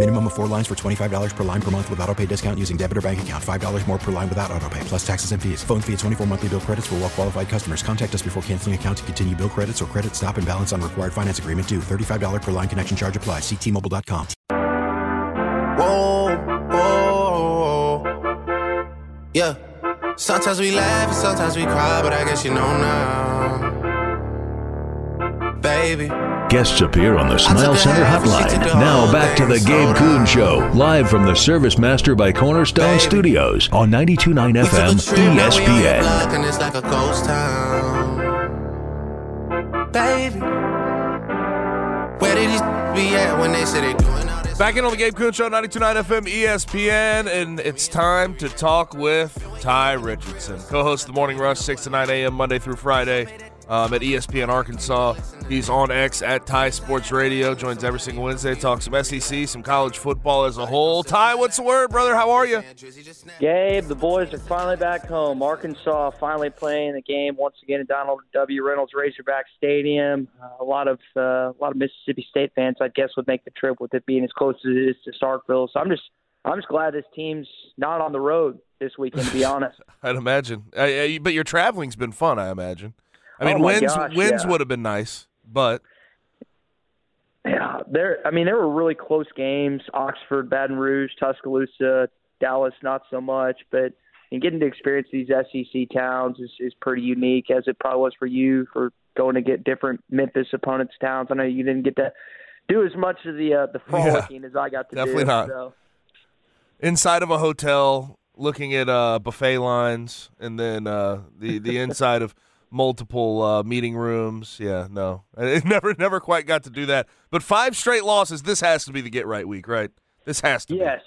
Minimum of four lines for $25 per line per month with auto pay discount using debit or bank account. $5 more per line without auto pay, plus taxes and fees. Phone fee at 24 monthly bill credits for well qualified customers. Contact us before canceling account to continue bill credits or credit stop and balance on required finance agreement due. $35 per line connection charge applies. Ctmobile.com. Whoa, whoa, yeah. Sometimes we laugh and sometimes we cry, but I guess you know now, baby. Guests appear on the Smile Center hotline. Now back to the Gabe Kuhn Show, live from the Service Master by Cornerstone Studios on 92.9 We FM trip, now we on the ESPN. block and it's like a ghost town, baby. Where did these be at when they said they doing? Back in on the Gabe Kuhn Show, 92.9 FM ESPN, and it's time to talk with Tye Richardson, co-host of the Morning Rush, 6 to 9 a.m. Monday through Friday um, at ESPN Arkansas. He's on X at Ty Sports Radio, joins every single Wednesday, talks some SEC, some college football as a whole. Tye, what's the word, brother? How are you? Gabe, the boys are finally back home. Arkansas finally playing the game once again at Donald W. Reynolds Razorback Stadium. Uh, a lot of uh, a lot of Mississippi State fans, I guess, would make the trip with it being as close as it is to Starkville. So I'm just I'm just glad this team's not on the road this weekend. To be honest, I'd imagine. Uh, uh, but your traveling's been fun, I imagine. I mean, Oh, wins gosh, wins yeah. would have been nice, but yeah, there. I mean, there were really close games: Oxford, Baton Rouge, Tuscaloosa, Dallas, not so much, but. And getting to experience these SEC towns is, is pretty unique, as it probably was for you for going to get different Memphis opponents' towns. I know you didn't get to do as much of the uh, the frolicking as I got to definitely do. not. So. inside of a hotel looking at uh, buffet lines and then uh, the the inside of multiple uh, meeting rooms. Yeah, no, I never never quite got to do that. But five straight losses. This has to be the get right week, right? This has to. Be Yes.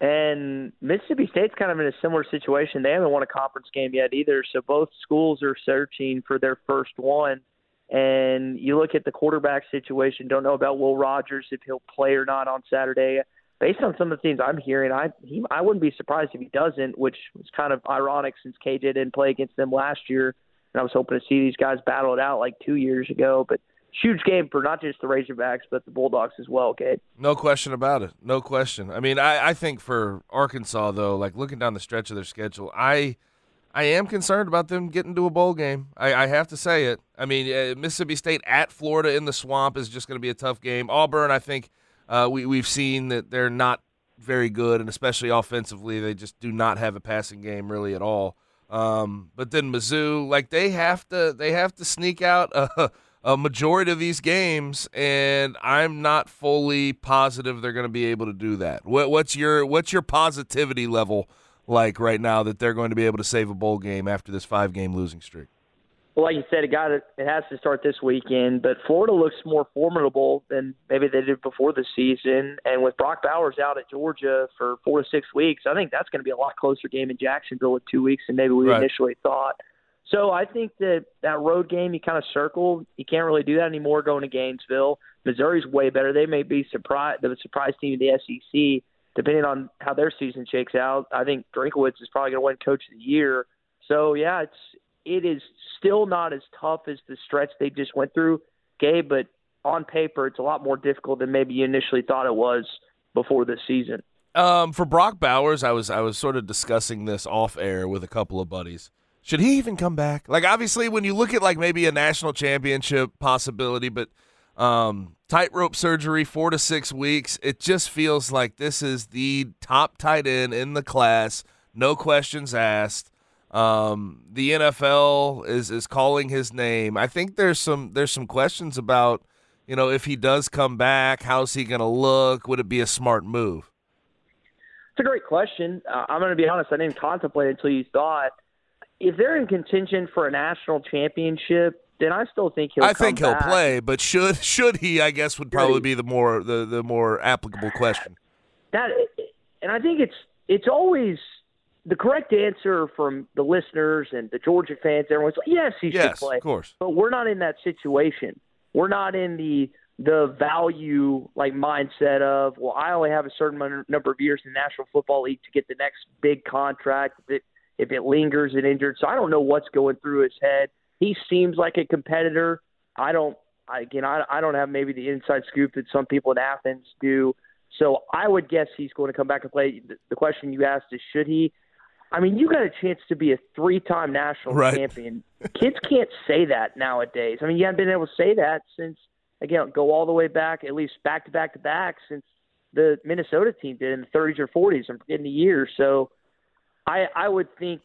And Mississippi State's kind of in a similar situation. They haven't won a conference game yet either. So both schools are searching for their first one. And you look at the quarterback situation, don't know about Will Rogers if he'll play or not on Saturday. Based on some of the things I'm hearing, I he, I wouldn't be surprised if he doesn't, which is kind of ironic since KJ didn't play against them last year. And I was hoping to see these guys battle it out like two years ago. But huge game for not just the Razorbacks, but the Bulldogs as well, Gabe. No question about it. No question. I mean, I, I think for Arkansas though, like looking down the stretch of their schedule, I I am concerned about them getting to a bowl game. I, I have to say it. I mean, uh, Mississippi State at Florida in the swamp is just going to be a tough game. Auburn, I think uh, we we've seen that they're not very good, and especially offensively, they just do not have a passing game really at all. Um, but then Mizzou, like they have to they have to sneak out a, a majority of these games, and I'm not fully positive they're going to be able to do that. What, what's your what's your positivity level like right now that they're going to be able to save a bowl game after this five game losing streak? Well, like you said, it got it. It has to start this weekend. But Florida looks more formidable than maybe they did before the season. And with Brock Bowers out at Georgia for four to six weeks, I think that's going to be a lot closer game in Jacksonville in two weeks than maybe we Right. initially thought. So I think that that road game you kind of circle. You can't really do that anymore going to Gainesville. Missouri's way better. They may be surprise the surprise team in the SEC, depending on how their season shakes out. I think Drinkwitz is probably going to win Coach of the Year. So yeah, it's it is still not as tough as the stretch they just went through, Gabe. But on paper, it's a lot more difficult than maybe you initially thought it was before this season. Um, for Brock Bowers, I was I was sort of discussing this off air with a couple of buddies. Should he even come back? Like, obviously, when you look at like maybe a national championship possibility, but um, tightrope surgery, four to six weeks, it just feels like this is the top tight end in the class, no questions asked. Um, the NFL is is calling his name. I think there's some there's some questions about you know, if he does come back, how's he going to look? Would it be a smart move? It's a great question. Uh, I'm going to be honest. I didn't contemplate it until you thought. If they're in contention for a national championship, then I still think he'll. I think he'll back. play, but should should he? I guess would probably be the more the the more applicable question. That, and I think it's it's always the correct answer from the listeners and the Georgia fans. Everyone's like, yes, he yes, should play. of course. But we're not in that situation. We're not in the the value like mindset of well, I only have a certain number of years in the National Football League to get the next big contract. That if it lingers and injured, so I don't know what's going through his head. He seems like a competitor. I don't. I, again, I, I don't have maybe the inside scoop that some people in Athens do. So I would guess he's going to come back and play. The question you asked is should he? I mean, you got a chance to be a three-time national right. champion. Kids can't say that nowadays. I mean, you haven't been able to say that since again go all the way back, at least back to back to back since the Minnesota team did in the 30s or 40s. I'm forgetting the year. So I I would think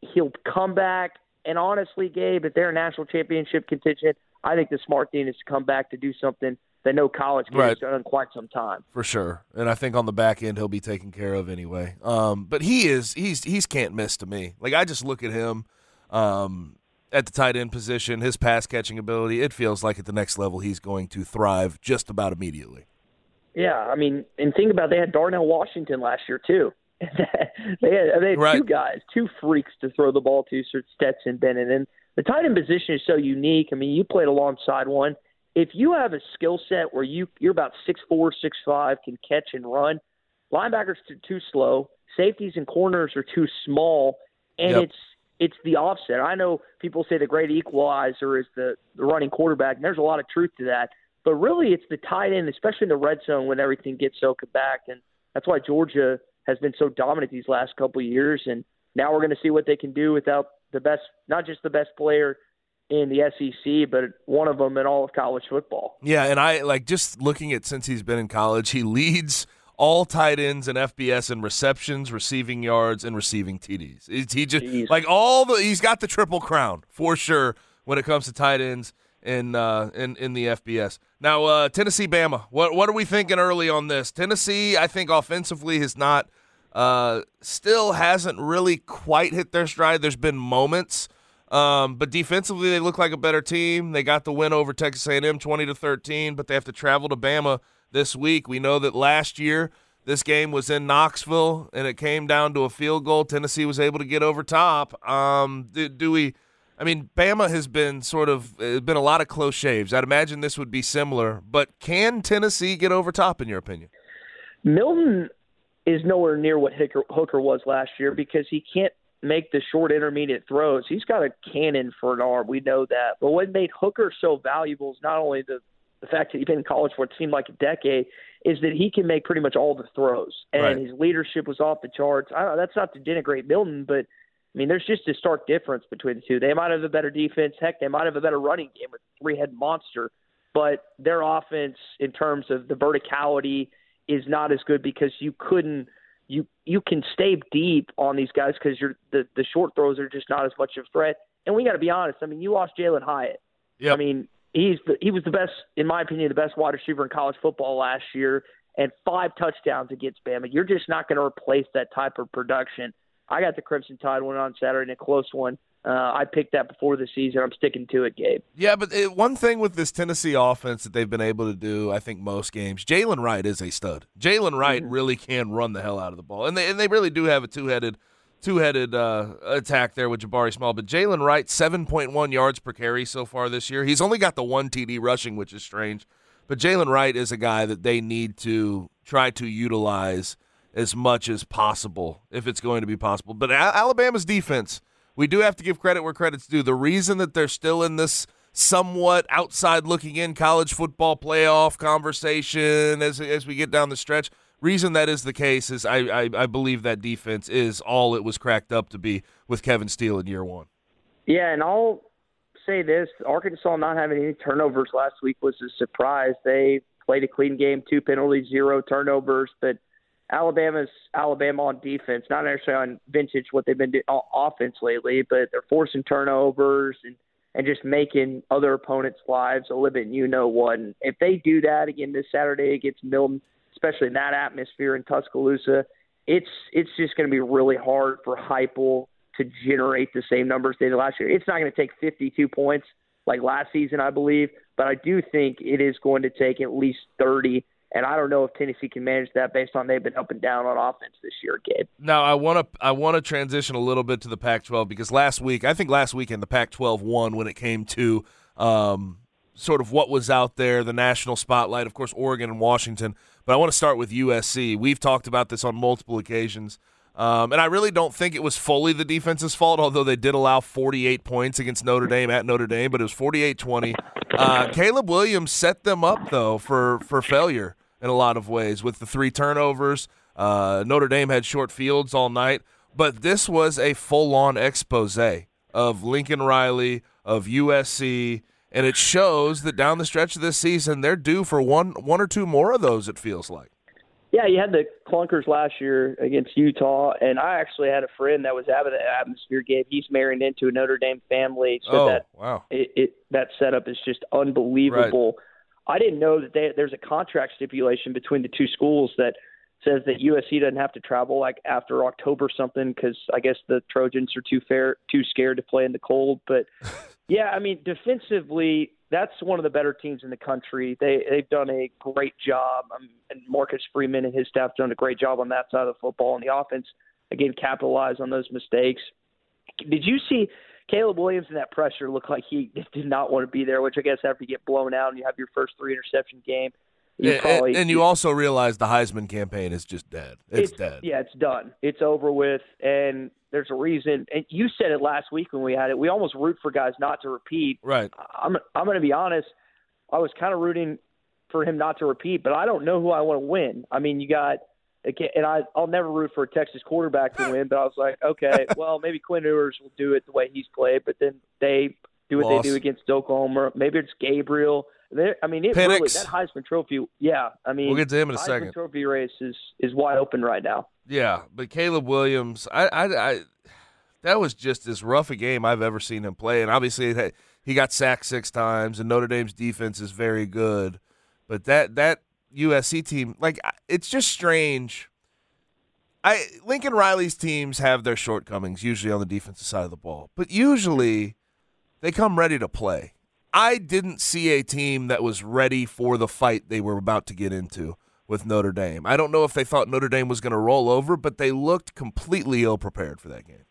he'll come back. And honestly, Gabe, if they're a national championship contingent, I think the smart thing is to come back to do something that no college game right. done in quite some time. For sure. And I think on the back end he'll be taken care of anyway. Um, but he is he's he's can't miss to me. Like I just look at him um, at the tight end position, his pass catching ability, it feels like at the next level he's going to thrive just about immediately. Yeah, I mean, and think about it, they had Darnell Washington last year too. they had, they had right. two guys, two freaks to throw the ball to, Stetson Bennett. And the tight end position is so unique. I mean, you played alongside one if you have a skill set where you you're about six four, six five, can catch and run, linebackers too, too slow, safeties and corners are too small, and yep. it's it's the offset. I know people say the great equalizer is the, the running quarterback, and there's a lot of truth to that. But really, it's the tight end, especially in the red zone when everything gets so compact, and that's why Georgia has been so dominant these last couple of years. And now we're going to see what they can do without the best, not just the best player in the SEC, but one of them in all of college football. Yeah, and I like just looking at since he's been in college, he leads all tight ends and FBS in receptions, receiving yards, and receiving TDs. He just Jeez. like all the he's got the triple crown for sure when it comes to tight ends in uh, in in the FBS. Now uh, Tennessee, Bama. What what are we thinking early on this? Tennessee, I think offensively has not uh, still hasn't really quite hit their stride. There's been moments. Um, but defensively, they look like a better team. They got the win over Texas A&M, twenty to thirteen. But they have to travel to Bama this week. We know that last year this game was in Knoxville, and it came down to a field goal. Tennessee was able to get over top. Um, do, do we? I mean, Bama has been sort of been a lot of close shaves. I'd imagine this would be similar. But can Tennessee get over top, in your opinion? Milton is nowhere near what Hooker, Hooker was last year because he can't make the short intermediate throws. He's got a cannon for an arm. We know that. But what made Hooker so valuable is not only the the fact that he's been in college for it seemed like a decade, is that he can make pretty much all the throws, and right. his leadership was off the charts. I don't, that's not to denigrate Milton, but I mean, there's just a stark difference between the two. They might have a better defense. Heck, they might have a better running game with three-head monster, but their offense, in terms of the verticality, is not as good because you couldn't you you can stay deep on these guys because you're the the short throws are just not as much of a threat. And we got to be honest. I mean, you lost Jalin Hyatt. Yep. I mean, he's the, he was the best, in my opinion, the best wide receiver in college football last year, and five touchdowns against Bama. You're just not going to replace that type of production. I got the Crimson Tide one on Saturday in a close one. Uh, I picked that before the season. I'm sticking to it, Gabe. Yeah, but it, one thing with this Tennessee offense that they've been able to do, I think most games, Jaylen Wright is a stud. Jaylen Wright Mm-hmm. really can run the hell out of the ball, and they and they really do have a two headed two headed uh, attack there with Jabari Small. But Jaylen Wright, seven point one yards per carry so far this year. He's only got the one TD rushing, which is strange. But Jaylen Wright is a guy that they need to try to utilize as much as possible if it's going to be possible. But Alabama's defense we do have to give credit where credit's due. The reason that they're still in this somewhat outside looking in college football playoff conversation as as we get down the stretch, reason that is the case is I, I, I believe that defense is all it was cracked up to be with Kevin Steele in year one. Yeah, and I'll say this: Arkansas not having any turnovers last week was a surprise. They played a clean game, two penalties, zero turnovers, but Alabama's Alabama on defense, not necessarily on vintage what they've been doing offense lately, but they're forcing turnovers and and just making other opponents' lives a little bit you know what. And if they do that again this Saturday against Milton, especially in that atmosphere in Tuscaloosa, it's it's just going to be really hard for Heupel to generate the same numbers they did last year. It's not going to take 52 points like last season, I believe, but I do think it is going to take at least 30 and I don't know if Tennessee can manage that based on they've been up and down on offense this year, Gabe. Now I want to I want to transition a little bit to the Pac-12 because last week I think last weekend the Pac-12 won when it came to um, sort of what was out there, the national spotlight, of course, Oregon and Washington. But I want to start with USC. We've talked about this on multiple occasions. Um, and I really don't think it was fully the defense's fault, although they did allow 48 points against Notre Dame at Notre Dame, but it was 48 20. Uh, Caleb Williams set them up, though, for, for failure in a lot of ways with the three turnovers. Uh, Notre Dame had short fields all night, but this was a full on expose of Lincoln Riley, of USC, and it shows that down the stretch of this season, they're due for one, one or two more of those, it feels like. Yeah, you had the clunkers last year against Utah, and I actually had a friend that was of the atmosphere game. He's married into a Notre Dame family, so oh, that wow. it, it that setup is just unbelievable. Right. I didn't know that they, there's a contract stipulation between the two schools that says that USC doesn't have to travel like after October something because I guess the Trojans are too fair too scared to play in the cold. But yeah, I mean defensively, that's one of the better teams in the country. They they've done a great job, um, and Marcus Freeman and his staff done a great job on that side of the football. And the offense again capitalized on those mistakes. Did you see Caleb Williams in that pressure look like he did not want to be there? Which I guess after you get blown out and you have your first three interception game. Probably, and, and, you also realize the Heisman campaign is just dead. It's, it's, dead. Yeah, it's done. It's over with. And there's a reason. And you said it last week when we had it. We almost root for guys not to repeat. Right. I'm I'm going to be honest. I was kind of rooting for him not to repeat, but I don't know who I want to win. I mean, you got and I I'll never root for a Texas quarterback to win, but I was like, okay, well maybe Quinn Ewers will do it the way he's played, but then they do what Loss. they do against Oklahoma. Maybe it's Gabriel. They're, I mean, it Penix. really that Heisman Trophy. Yeah, I mean, We'll get to him in a Heisman second. Trophy race is is wide open right now. Yeah, but Caleb Williams, I, I, I, that was just as rough a game I've ever seen him play. And obviously, had, he got sacked six times, and Notre Dame's defense is very good. But that that USC team, like, it's just strange. I Lincoln Riley's teams have their shortcomings usually on the defensive side of the ball, but usually they come ready to play. I didn't see a team that was ready for the fight they were about to get into with Notre Dame. I don't know if they thought Notre Dame was going to roll over, but they looked completely ill prepared for that game.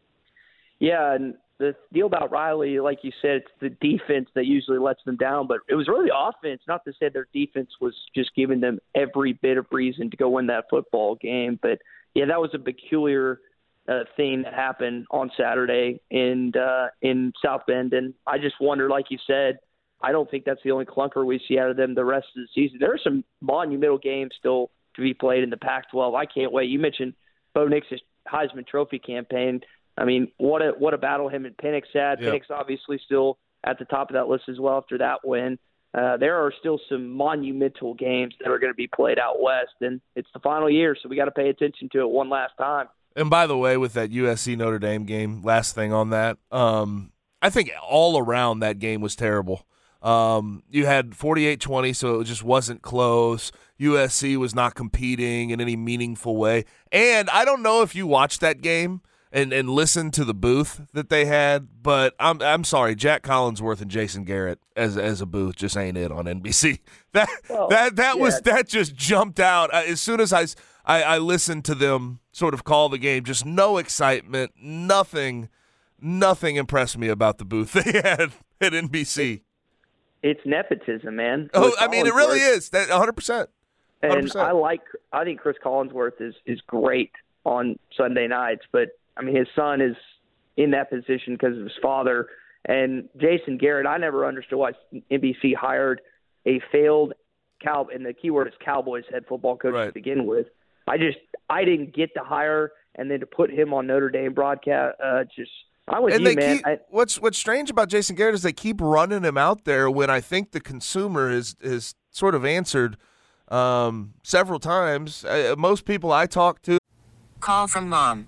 Yeah, and the deal about Riley, like you said, it's the defense that usually lets them down, but it was really offense. Not to say their defense was just giving them every bit of reason to go win that football game, but yeah, that was a peculiar uh, thing that happened on Saturday in uh, in South Bend, and I just wonder, like you said, I don't think that's the only clunker we see out of them the rest of the season. There are some monumental games still to be played in the Pac-12. I can't wait. You mentioned Bo Nix's Heisman Trophy campaign. I mean, what a what a battle him and Penix had. Yep. Penix obviously still at the top of that list as well after that win. Uh, there are still some monumental games that are going to be played out west, and it's the final year, so we got to pay attention to it one last time. And by the way, with that USC Notre Dame game, last thing on that, um, I think all around that game was terrible. Um, you had 48-20, so it just wasn't close. USC was not competing in any meaningful way. And I don't know if you watched that game and, and listened to the booth that they had, but I'm I'm sorry, Jac Collinsworth and Jason Garrett as as a booth just ain't it on NBC. That Well, that that was that just jumped out as soon as I I listened to them sort of call the game. Just no excitement, nothing, nothing impressed me about the booth they had at NBC. It's nepotism, man. Oh, I mean, it really is. That 100. percent And 100%. I like, I think Chris Collinsworth is is great on Sunday nights, but I mean, his son is in that position because of his father. And Jason Garrett, I never understood why NBC hired a failed cow, and the keyword is Cowboys head football coach Right. to begin with. I just, I didn't get to hire, and then to put him on Notre Dame broadcast, uh, just, I'm with and you, they man. keep I, what's what's strange about Jason Garrett is they keep running him out there when I think the consumer is is sort of answered um, several times. Uh, most people I talk to, Call from mom.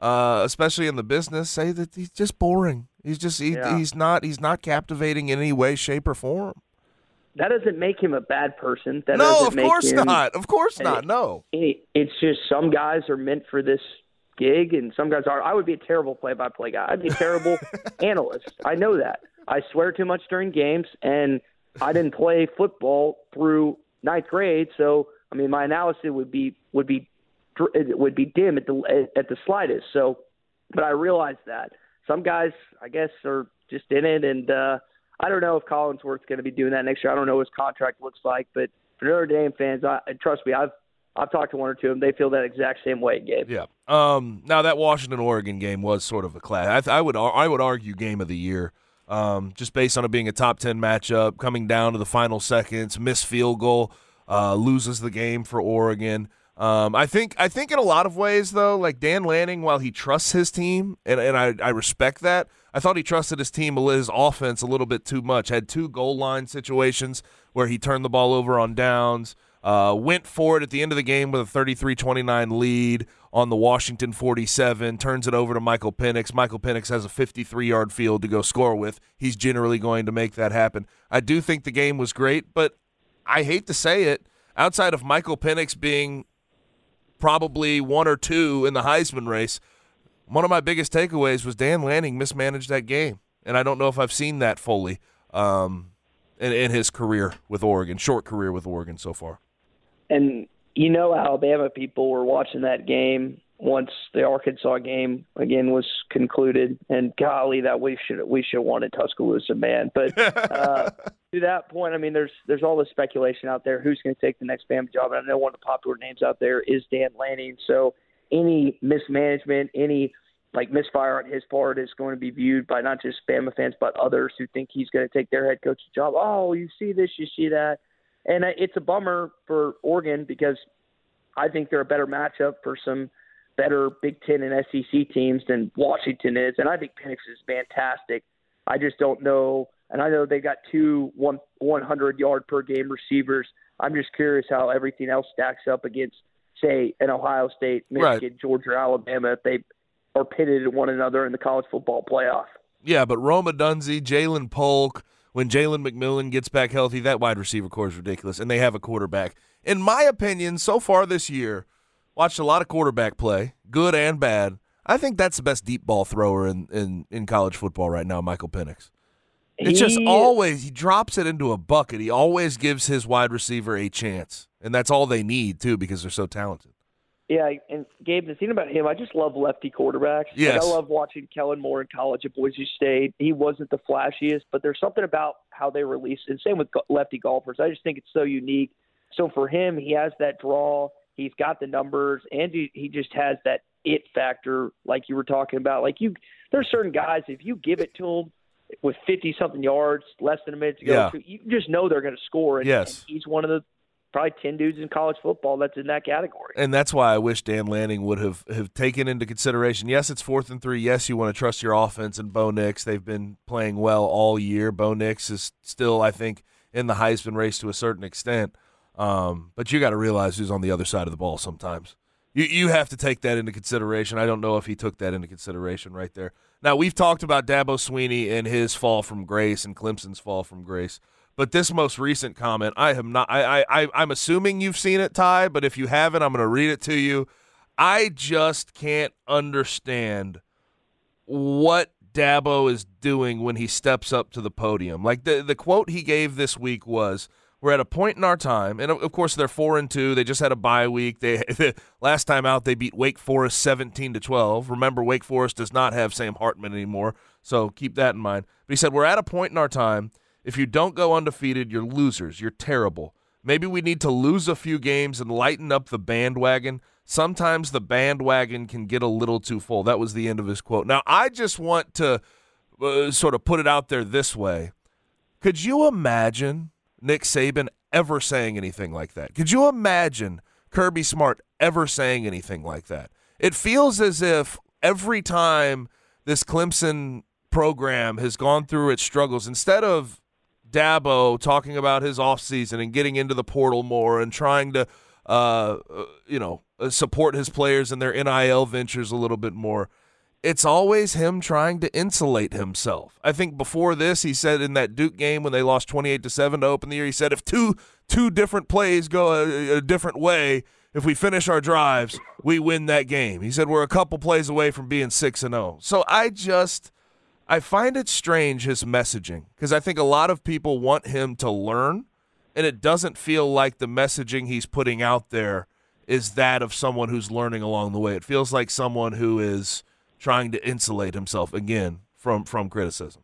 Uh, especially in the business, say that he's just boring. He's just he, Yeah. he's not he's not captivating in any way, shape, or form. That doesn't make him a bad person. That no, of course him- not. Of course not. No. it- it's just some guys are meant for this gig and some guys are I would be a terrible play by play guy. I'd be a terrible analyst. I know that. I swear too much during games and I didn't play football through ninth grade, so I mean my analysis would be would be it would be dim at the at the slightest. So but I realized that. Some guys I guess are just in it and uh I don't know if Collinsworth's going to be doing that next year. I don't know what his contract looks like, but for Notre Dame fans, I, trust me, I've I've talked to one or two of them. They feel that exact same way, Gabe. Yeah. Um. Now that Washington Oregon game was sort of a class. I, th- I would I would argue game of the year. Um. Just based on it being a top ten matchup, coming down to the final seconds, missed field goal, uh, loses the game for Oregon. Um. I think I think in a lot of ways though, like Dan Lanning, while he trusts his team, and and I I respect that. I thought he trusted his team, his offense, a little bit too much. Had two goal line situations where he turned the ball over on downs. Uh, went for it at the end of the game with a 33-29 lead on the Washington 47. Turns it over to Michael Penix. Michael Penix has a 53-yard field to go score with. He's generally going to make that happen. I do think the game was great, but I hate to say it. Outside of Michael Penix being probably one or two in the Heisman race, one of my biggest takeaways was Dan Lanning mismanaged that game, and I don't know if I've seen that fully um, in, in his career with Oregon, short career with Oregon so far. And you know, Alabama people were watching that game once the Arkansas game again was concluded, and golly, that we should we should have wanted Tuscaloosa, man. But uh, to that point, I mean, there's there's all this speculation out there who's going to take the next Bama job, and I know one of the popular names out there is Dan Lanning. So any mismanagement, any like misfire on his part is going to be viewed by not just Bama fans but others who think he's going to take their head coach's job. Oh, you see this, you see that, and uh, it's a bummer for Oregon because I think they're a better matchup for some better Big Ten and SEC teams than Washington is, and I think Penix is fantastic. I just don't know, and I know they got two one 100 yard per game receivers. I'm just curious how everything else stacks up against, say, an Ohio State, Michigan, Georgia, Alabama if they are pitted at one another in the college football playoff. Yeah, but Rome Odunze, Ja'Lynn Polk, when Jalen McMillan gets back healthy, that wide receiver core is ridiculous, and they have a quarterback. In my opinion, so far this year, watched a lot of quarterback play, good and bad. I think that's the best deep ball thrower in, in, in college football right now, Michael Penix. It's just always he drops it into a bucket. He always gives his wide receiver a chance, and that's all they need too because they're so talented. Yeah, and Gabe, the thing about him, I just love lefty quarterbacks. Like, Yes. I love watching Kellen Moore in college at Boise State. He wasn't the flashiest, but there's something about how they release and Same with lefty golfers. I just think it's so unique. So for him, he has that draw. He's got the numbers, and he, he just has that it factor, like you were talking about. Like you, there's certain guys if you give it to them with 50 something yards, less than a minute to go, Yeah. you just know they're going to score. And, Yes. and he's one of the probably 10 dudes in college football that's in that category. And that's why I wish Dan Lanning would have, have taken into consideration. Yes, it's fourth and three. Yes, you want to trust your offense and Bo Nix. They've been playing well all year. Bo Nix is still, I think, in the Heisman race to a certain extent. Um, but you got to realize who's on the other side of the ball sometimes. You you have to take that into consideration. I don't know if he took that into consideration right there. Now we've talked about Dabo Swinney and his fall from grace and Clemson's fall from grace. But this most recent comment, I have not. I, I, I I'm assuming you've seen it, Tye. But if you haven't, I'm going to read it to you. I just can't understand what Dabo is doing when he steps up to the podium. Like the the quote he gave this week was, "We're at a point in our time, and of course they're four and two. They just had a bye week. They last time out they beat Wake Forest seventeen to twelve. Remember, Wake Forest does not have Sam Hartman anymore, so keep that in mind. But he said we're at a point in our time. If you don't go undefeated, you're losers. You're terrible. Maybe we need to lose a few games and lighten up the bandwagon. Sometimes the bandwagon can get a little too full. That was the end of his quote. Now, I just want to uh, sort of put it out there this way. Could you imagine Nick Saban ever saying anything like that? Could you imagine Kirby Smart ever saying anything like that? It feels as if every time this Clemson program has gone through its struggles, instead of Dabo talking about his offseason and getting into the portal more and trying to, uh, uh you know, uh, support his players and their NIL ventures a little bit more, it's always him trying to insulate himself. I think before this, he said in that Duke game when they lost 28 to 7 to open the year, he said if two two different plays go a, a different way, if we finish our drives, we win that game. He said we're a couple plays away from being 6 and 0. So I just I find it strange his messaging because I think a lot of people want him to learn and it doesn't feel like the messaging he's putting out there is that of someone who's learning along the way. It feels like someone who is trying to insulate himself again from from criticism.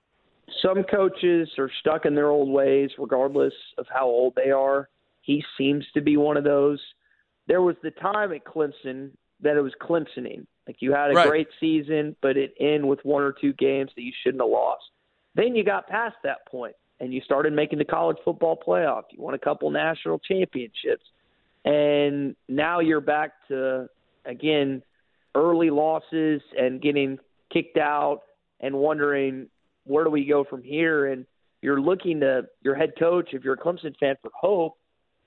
Some coaches are stuck in their old ways, regardless of how old they are. He seems to be one of those. There was the time at Clemson that it was Clemsoning. Like you had a Right. great season, but it ended with one or two games that you shouldn't have lost. Then you got past that point and you started making the college football playoff. You won a couple national championships. And now you're back to again early losses and getting kicked out and wondering where do we go from here and you're looking to your head coach if you're a Clemson fan for hope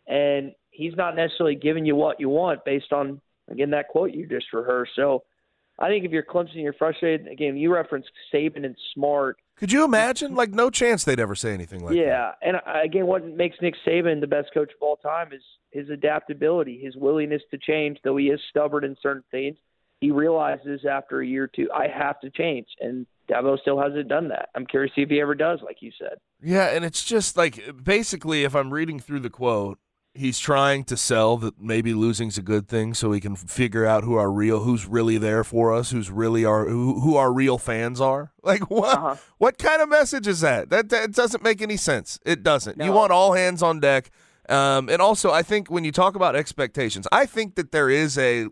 and he's not necessarily giving you what you want based on again that quote you just rehearsed. So I think if you're Clemson, you're frustrated. Again, you referenced Saban and Smart. Could you imagine? Like, no chance they'd ever say anything like that. yeah, and again, what makes Nick Saban the best coach of all time is his adaptability, his willingness to change. Though he is stubborn in certain things, he realizes after a year or two, I have to change, and Dabo still hasn't done that. I'm curious to see if he ever does, like you said. Yeah, and it's just like basically, if I'm reading through the quote, he's trying to sell that maybe losing's a good thing, so we can figure out who our real, who's really there for us, who's really our, who, who our real fans are. Like what? What kind of message is that? That that doesn't make any sense. It doesn't. You want all hands on deck. Um, and also, I think when you talk about expectations, I think that there is a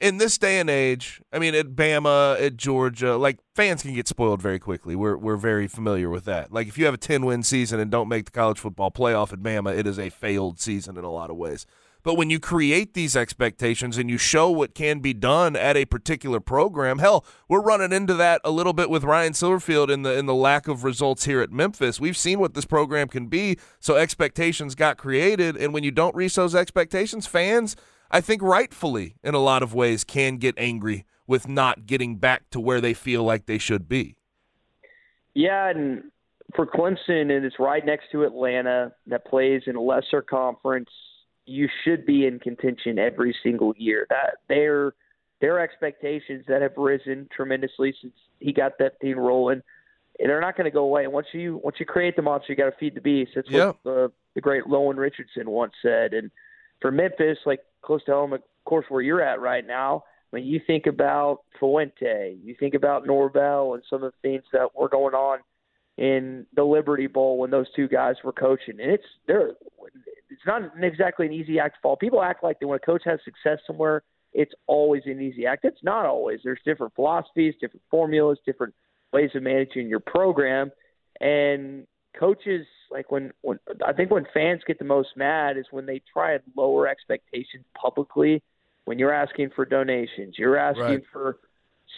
in this day and age, I mean, at Bama, at Georgia, like fans can get spoiled very quickly. We're we're very familiar with that. Like if you have a ten win season and don't make the college football playoff at Bama, it is a failed season in a lot of ways. But when you create these expectations and you show what can be done at a particular program, hell, we're running into that a little bit with Ryan Silverfield in the in the lack of results here at Memphis. We've seen what this program can be, so expectations got created, and when you don't reach those expectations, fans I think rightfully, in a lot of ways, can get angry with not getting back to where they feel like they should be. Yeah, and for Clemson, and it's right next to Atlanta that plays in a lesser conference. You should be in contention every single year. That their their expectations that have risen tremendously since he got that team rolling. And they're not going to go away. And Once you once you create the monster, you got to feed the beast. That's Yeah. what the the great Lowen Richardson once said. And for Memphis, like close to home, of course, where you're at right now, when you think about Fuente, you think about Norvell and some of the things that were going on in the Liberty Bowl when those two guys were coaching, and it's they're it's not exactly an easy act to follow. People act like that when a coach has success somewhere, it's always an easy act. It's not always. There's different philosophies, different formulas, different ways of managing your program, and coaches like when when I think when fans get the most mad is when they try and lower expectations publicly. When you're asking for donations, you're asking Right. for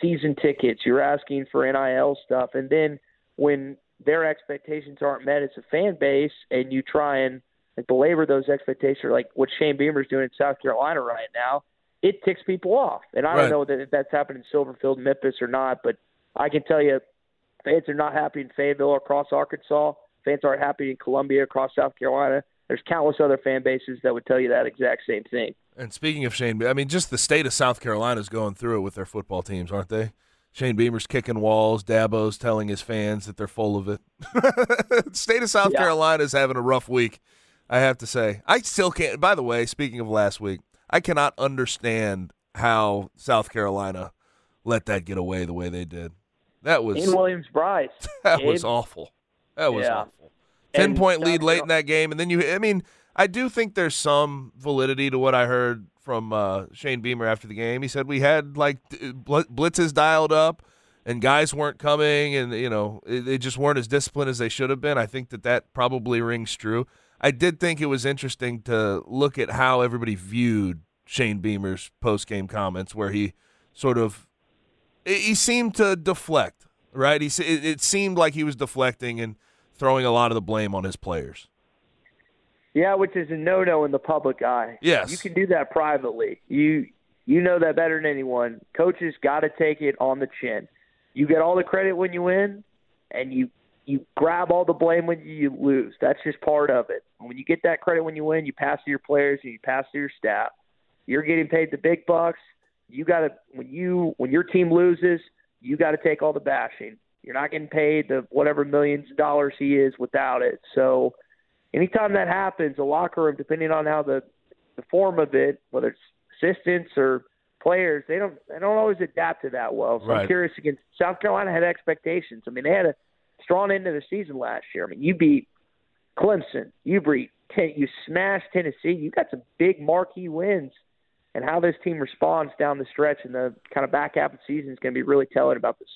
season tickets, you're asking for NIL stuff, and then when their expectations aren't met as a fan base, and you try and like, belabor those expectations, like what Shane Beamer's doing in South Carolina right now, it ticks people off. And I Right. don't know that if that's happened in Silverfield, Memphis, or not, but I can tell you, fans are not happy in Fayetteville or across Arkansas. Fans aren't happy in Columbia across South Carolina. There's countless other fan bases that would tell you that exact same thing. And speaking of Shane, I mean, just the state of South Carolina is going through it with their football teams, aren't they? Shane Beamer's kicking walls. Dabo's telling his fans that they're full of it. state of South Yeah. Carolina is having a rough week, I have to say. I still can't. By the way, speaking of last week, I cannot understand how South Carolina let that get away the way they did. That was In Williams-Brice. that was awful. That was Yeah. awful. Ten And point lead late in that game, and then you. I mean, I do think there's some validity to what I heard from uh, Shane Beamer after the game. He said we had like blitzes dialed up. and guys weren't coming, and you know they just weren't as disciplined as they should have been. I think that that probably rings true. I did think it was interesting to look at how everybody viewed Shane Beamer's post game comments, where he sort of he seemed to deflect, right? He it seemed like he was deflecting and throwing a lot of the blame on his players. Yeah, which is a no-no in the public eye. Yes, you can do that privately. You you know that better than anyone. Coaches got to take it on the chin. You get all the credit when you win, and you you grab all the blame when you lose. That's just part of it. When you get that credit when you win, you pass to your players and you pass to your staff. You're getting paid the big bucks. You got to when you when your team loses, you got to take all the bashing. You're not getting paid the whatever millions of dollars he is without it. So anytime that happens, the locker room, depending on how the the form of it, whether it's assistants or players, they don't they don't always adapt to that well. So right. I'm curious against South Carolina had expectations. I mean, they had a strong end of the season last year. I mean, you beat Clemson, you beat you smashed Tennessee. You got some big marquee wins, and how this team responds down the stretch and the kind of back half of the season is going to be really telling about this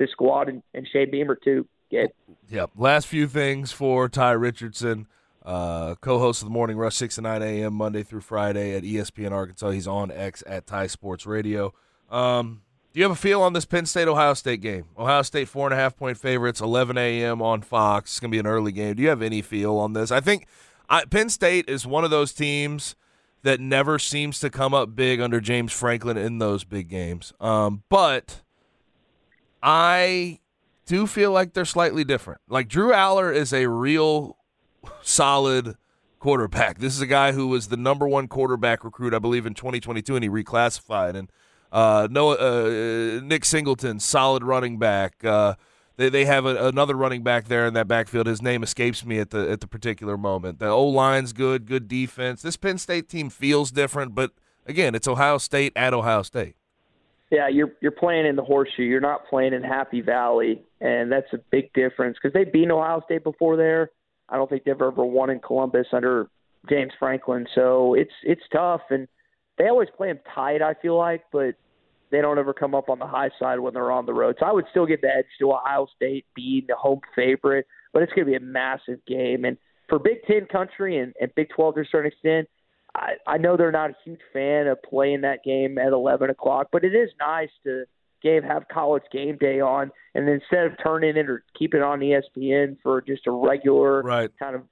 this squad and, and Shane Beamer too. Get yep. Last few things for Tye Richardson. Uh, co-host of the Morning Rush, six to nine a.m. Monday through Friday at ESPN Arkansas. He's on X at Ty Sports Radio. Um, do you have a feel on this Penn State Ohio State game? Ohio State four and a half point favorites, 11 a.m. on Fox. It's gonna be an early game. Do you have any feel on this? I think I, Penn State is one of those teams that never seems to come up big under James Franklin in those big games. Um, but I do feel like they're slightly different. Like Drew Allar is a real solid quarterback. This is a guy who was the number one quarterback recruit, I believe, in 2022, and he reclassified. And uh, Noah, uh, Nick Singleton, solid running back. Uh, they they have a, another running back there in that backfield. His name escapes me at the at the particular moment. The O line's good, good defense. This Penn State team feels different, but again, it's Ohio State at Ohio State. Yeah, you're you're playing in the horseshoe. You're not playing in Happy Valley, and that's a big difference because they've beaten Ohio State before there I don't think they've ever won in Columbus under James Franklin. So it's it's tough, and they always play them tight. I feel like, but they don't ever come up on the high side when they're on the road. So I would still give the edge to Ohio State being the home favorite, but it's going to be a massive game. And for Big Ten country and, and Big Twelve to a certain extent, I, I know they're not a huge fan of playing that game at eleven o'clock, but it is nice to game have college game day on, and instead of turning it or keeping it on ESPN for just a regular right. kind of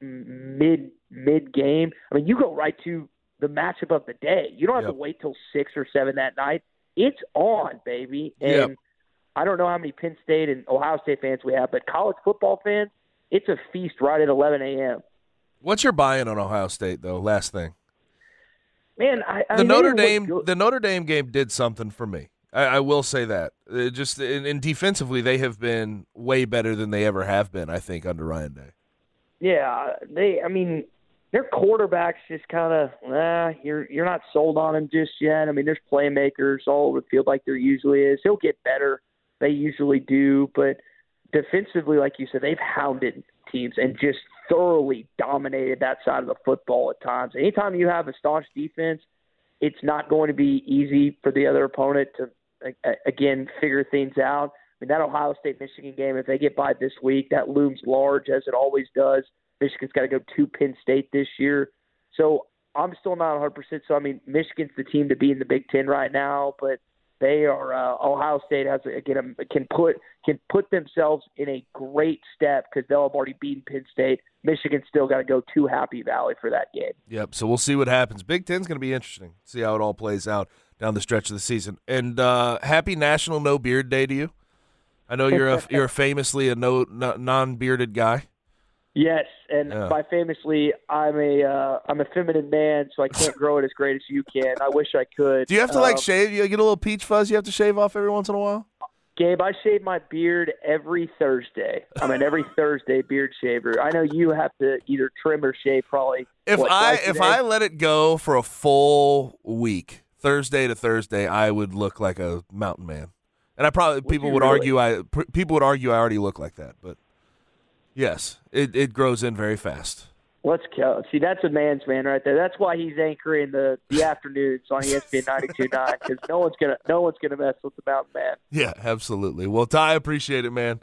mid mid game, I mean, you go right to the matchup of the day. You don't have yep. to wait till six or seven that night. It's on, baby. And yep. I don't know how many Penn State and Ohio State fans we have, but college football fans, it's a feast right at 11 a.m. What's your buy-in on Ohio State, though? Last thing. Man, I, I the Notre Dame the Notre Dame game did something for me. I, I will say that. It just and, defensively, they have been way better than they ever have been. I think under Ryan Day. Yeah, they. I mean, their quarterbacks just kind of, nah, you're you're not sold on him just yet. I mean, there's playmakers all over the field like there usually is. He'll get better. They usually do, but defensively, like you said, they've hounded teams and just thoroughly dominated that side of the football at times. Anytime you have a staunch defense, it's not going to be easy for the other opponent to again figure things out. I mean, that Ohio State Michigan game, if they get by this week, that looms large as it always does. Michigan's got to go to Penn State this year. So I'm still not 100%. So, I mean, Michigan's the team to be in the Big Ten right now, but they are uh, Ohio State has again can put can put themselves in a great step because they'll have already beaten Penn State. Michigan still got to go to Happy Valley for that game. Yep. So we'll see what happens. Big Ten's going to be interesting. See how it all plays out down the stretch of the season. And uh, happy National No Beard Day to you. I know you're a you're famously a no, no non bearded guy. Yes, and Yeah. by famously, I'm a uh, I'm a feminine man, so I can't grow it as great as you can. I wish I could. Do you have to like Um, shave? You get a little peach fuzz. You have to shave off every once in a while. Gabe, I shave my beard every Thursday. I'm an every Thursday beard shaver. I know you have to either trim or shave probably. If what, I if? I let it go for a full week, Thursday to Thursday, I would look like a mountain man. And I probably people would really? argue I people would argue I already look like that, but yes, it it grows in very fast. Let's go. See, that's a man's man right there. That's why he's anchoring the the afternoons on ESPN 92.9 because no one's gonna no one's gonna mess with the Mountain Man. Yeah, absolutely. Well, Tye, appreciate it, man.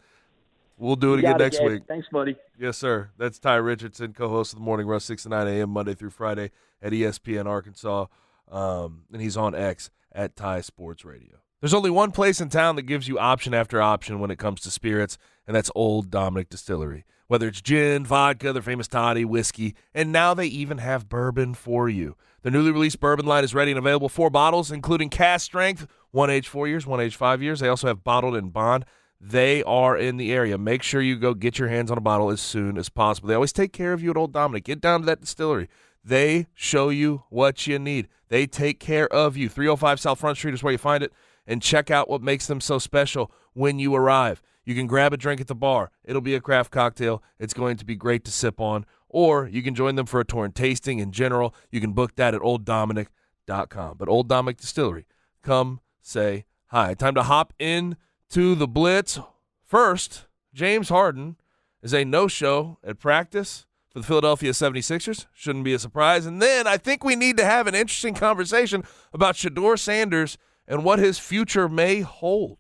We'll do it You again got it, next week. Thanks, buddy. Yes, sir. That's Tye Richardson, co-host of the Morning Rush, six to nine a.m. Monday through Friday at ESPN Arkansas, um, and he's on X at Ty Sports Radio. There's only one place in town that gives you option after option when it comes to spirits, and that's Old Dominick Distillery. Whether it's gin, vodka, their famous toddy, whiskey, and now they even have bourbon for you. The newly released bourbon line is ready and available. Four bottles, including cask strength, one age four years, one age five years. They also have bottled and bond. They are in the area. Make sure you go get your hands on a bottle as soon as possible. They always take care of you at Old Dominick. Get down to that distillery. They show you what you need. They take care of you. 305 South Front Street is where you find it. And check out what makes them so special when you arrive. You can grab a drink at the bar. It'll be a craft cocktail. It's going to be great to sip on. Or you can join them for a tour and tasting in general. You can book that at olddominick.com. But Old Dominick Distillery, come say hi. Time to hop in to the Blitz. First, James Harden is a no show at practice for the Philadelphia 76ers. Shouldn't be a surprise. And then I think we need to have an interesting conversation about Shedeur Sanders and what his future may hold.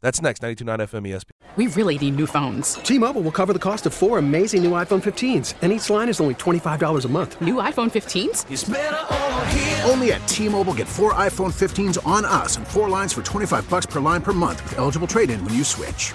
That's next, 92.9 FM ESPN. We really need new phones. T-Mobile will cover the cost of four amazing new iPhone 15s, and each line is only $25 a month. New iPhone 15s? Only at T-Mobile get four iPhone 15s on us and four lines for 25 bucks per line per month with eligible trade-in when you switch.